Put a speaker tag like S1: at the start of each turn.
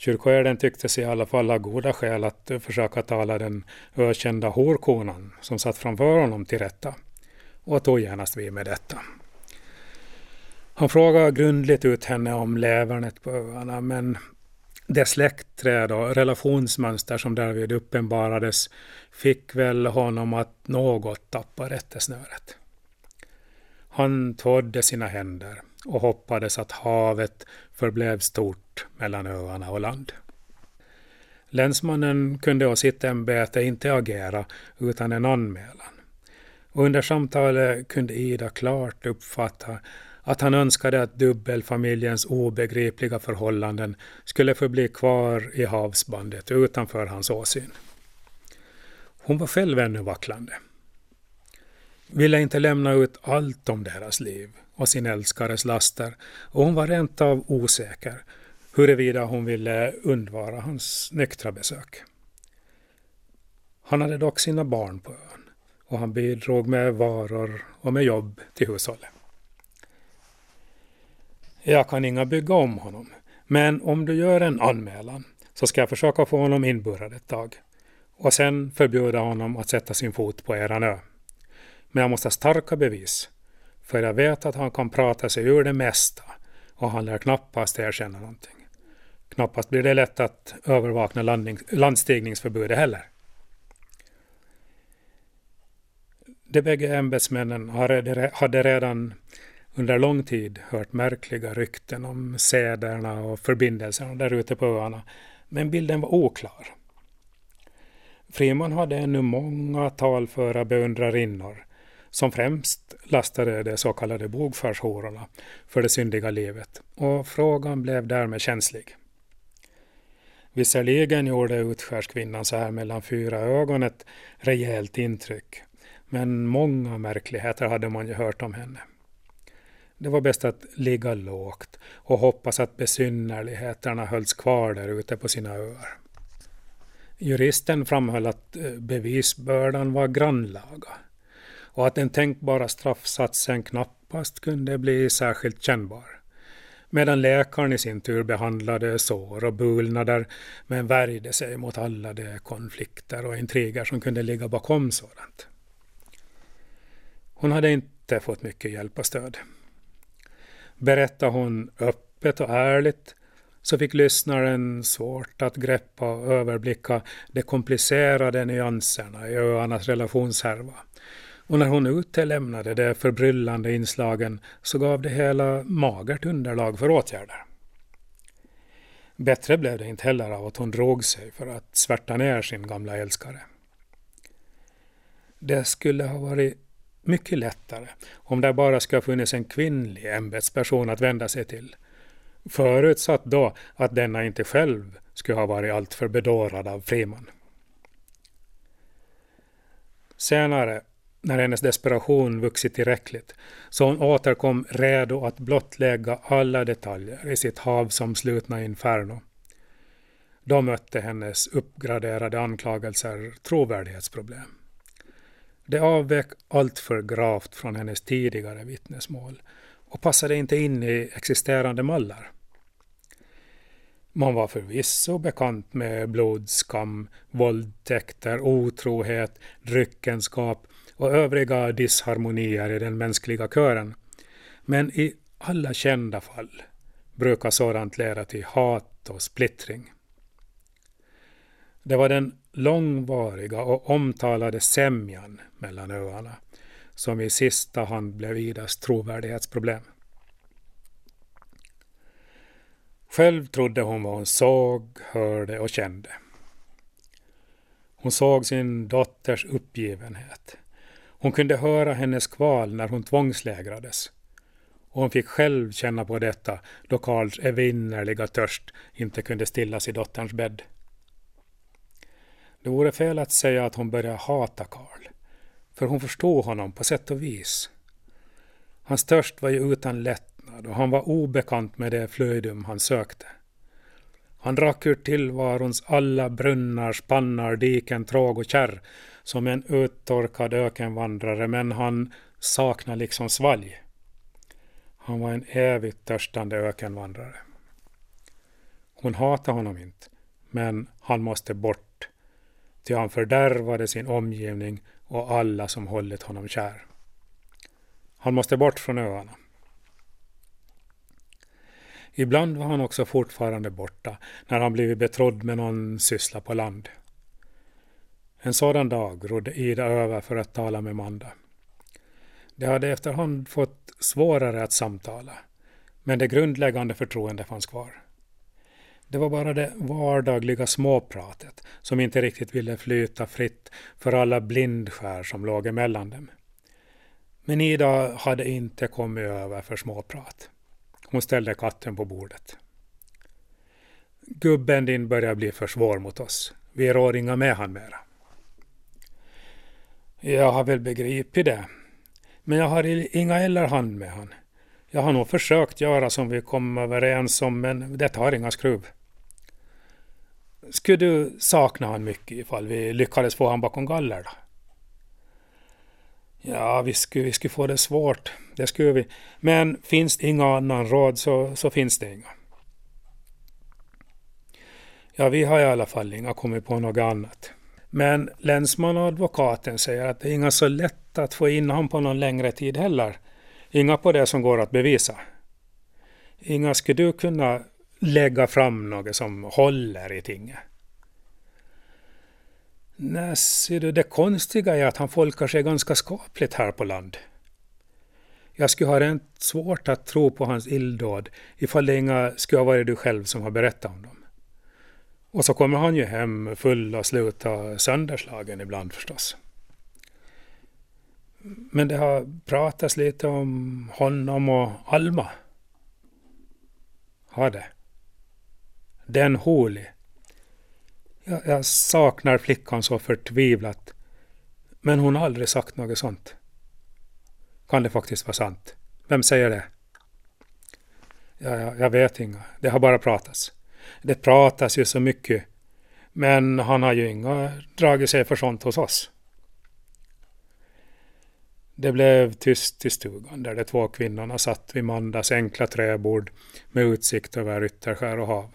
S1: Kyrkoherden tyckte sig i alla fall ha goda skäl att försöka tala den ökända horkonan som satt framför honom till rätta och tog genast vid med detta. Han frågade grundligt ut henne om levernet på öarna men det släktträd och relationsmönster som därvid uppenbarades fick väl honom att något tappa rättesnöret. Han tvådde sina händer och hoppades att havet förblev stort mellan öarna och land. Länsmannen kunde å sitt ämbete inte agera utan en anmälan. Och under samtalet kunde Ida klart uppfatta att han önskade att dubbelfamiljens obegripliga förhållanden skulle förbli kvar i havsbandet utanför hans åsyn. Hon var själv ännu vacklande. Ville inte lämna ut allt om deras liv och sin älskares laster och hon var rent av osäker huruvida hon ville undvara hans nyktra besök. Han hade dock sina barn på ön och han bidrog med varor och med jobb till hushållet. Jag kan inga bygga om honom, men om du gör en anmälan så ska jag försöka få honom inburrad ett tag och sen förbjuda honom att sätta sin fot på eran ö. Men jag måste ha starka bevis, för jag vet att han kan prata sig ur det mesta och han lär knappast erkänna någonting. Knappast blir det lätt att övervakna landning, landstigningsförbudet heller. De bägge ämbetsmännen hade redan under lång tid hört märkliga rykten om sederna och förbindelserna där ute på öarna, men bilden var oklar. Friman hade ännu många talföra beundrarinnor som främst lastade de så kallade bogförshororna för det syndiga livet och frågan blev därmed känslig. Visserligen gjorde utskärskvinnan så här mellan fyra ögon ett rejält intryck men många märkligheter hade man ju hört om henne. Det var bäst att ligga lågt och hoppas att besynnerligheterna hölls kvar där ute på sina öar. Juristen framhöll att eh, bevisbördan var grannlaga och att den tänkbara straffsatsen knappast kunde bli särskilt kännbar. Medan läkaren i sin tur behandlade sår och bulnader men värjde sig mot alla de konflikter och intriger som kunde ligga bakom sådant. Hon hade inte fått mycket hjälp och stöd. Berättade hon öppet och ärligt så fick lyssnaren svårt att greppa och överblicka de komplicerade nyanserna i öarnas relationshärva. Och när hon utelämnade de förbryllande inslagen så gav det hela magert underlag för åtgärder. Bättre blev det inte heller av att hon drog sig för att svärta ner sin gamla älskare. Det skulle ha varit mycket lättare om det bara ska funnits en kvinnlig ämbetsperson att vända sig till. Förutsatt då att denna inte själv skulle ha varit alltför bedårad av Friman. Senare, när hennes desperation vuxit tillräckligt, så hon återkom redo att blottlägga alla detaljer i sitt havsomslutna inferno. Då mötte hennes uppgraderade anklagelser trovärdighetsproblem. Det avvek alltför gravt från hennes tidigare vittnesmål och passade inte in i existerande mallar. Man var förvisso bekant med blodskam, våldtäkter, otrohet, dryckenskap och övriga disharmonier i den mänskliga kören. Men i alla kända fall brukar sådant leda till hat och splittring. Det var den långvariga och omtalade sämjan mellan öarna som i sista hand blev Idas trovärdighetsproblem. Själv trodde hon vad hon såg, hörde och kände. Hon såg sin dotters uppgivenhet. Hon kunde höra hennes kval när hon tvångslägrades. Och hon fick själv känna på detta då Karls evinnerliga törst inte kunde stillas i dotterns bädd. Det vore fel att säga att hon började hata Karl, för hon förstod honom på sätt och vis. Hans törst var ju utan lättnad och han var obekant med det flöjdum han sökte. Han drack ur tillvarons alla brunnar, spannar, diken, tråg och kärr som en uttorkad ökenvandrare, men han saknade liksom svalg. Han var en evigt törstande ökenvandrare. Hon hatade honom inte, men han måste bort, ty han fördärvade sin omgivning och alla som hållit honom kär. Han måste bort från öarna. Ibland var han också fortfarande borta när han blivit betrodd med någon syssla på land. En sådan dag rodde Ida över för att tala med Manda. De hade efterhand fått svårare att samtala, men det grundläggande förtroendet fanns kvar. Det var bara det vardagliga småpratet som inte riktigt ville flyta fritt för alla blindskär som låg emellan dem. Men Ida hade inte kommit över för småprat. Hon ställde katten på bordet. Gubben din börjar bli för svår mot oss. Vi rår inga med han mera. Jag har väl begripit det. Men jag har inga eller hand med han. Jag har nog försökt göra som vi kom överens om, men det tar inga skruv. Skulle du sakna han mycket ifall vi lyckades få han bakom galler då? Ja, vi skulle, vi skulle få det svårt. Det skulle vi. Men finns det inga annan råd så, så finns det inga. Ja, vi har i alla fall inga kommit på något annat. Men länsman och advokaten säger att det är inga så lätt att få in honom på någon längre tid heller. Inga på det som går att bevisa. Inga, skulle du kunna lägga fram något som håller i tinget? Nej, ser du, det konstiga är att han folkar sig ganska skapligt här på land. Jag skulle ha rent svårt att tro på hans illdåd ifall det inga skulle ha varit du själv som har berättat om dem. Och så kommer han ju hem full och slut och sönderslagen ibland förstås. Men det har pratats lite om honom och Alma. Har det? Den Holi. Jag, jag saknar flickan så förtvivlat. Men hon har aldrig sagt något sånt. Kan det faktiskt vara sant? Vem säger det? Ja, jag, jag vet inga. Det har bara pratats. Det pratas ju så mycket. Men han har ju inga dragit sig för sånt hos oss. Det blev tyst i stugan där de två kvinnorna satt vid Mandas enkla träbord med utsikt över Ytterskär och hav.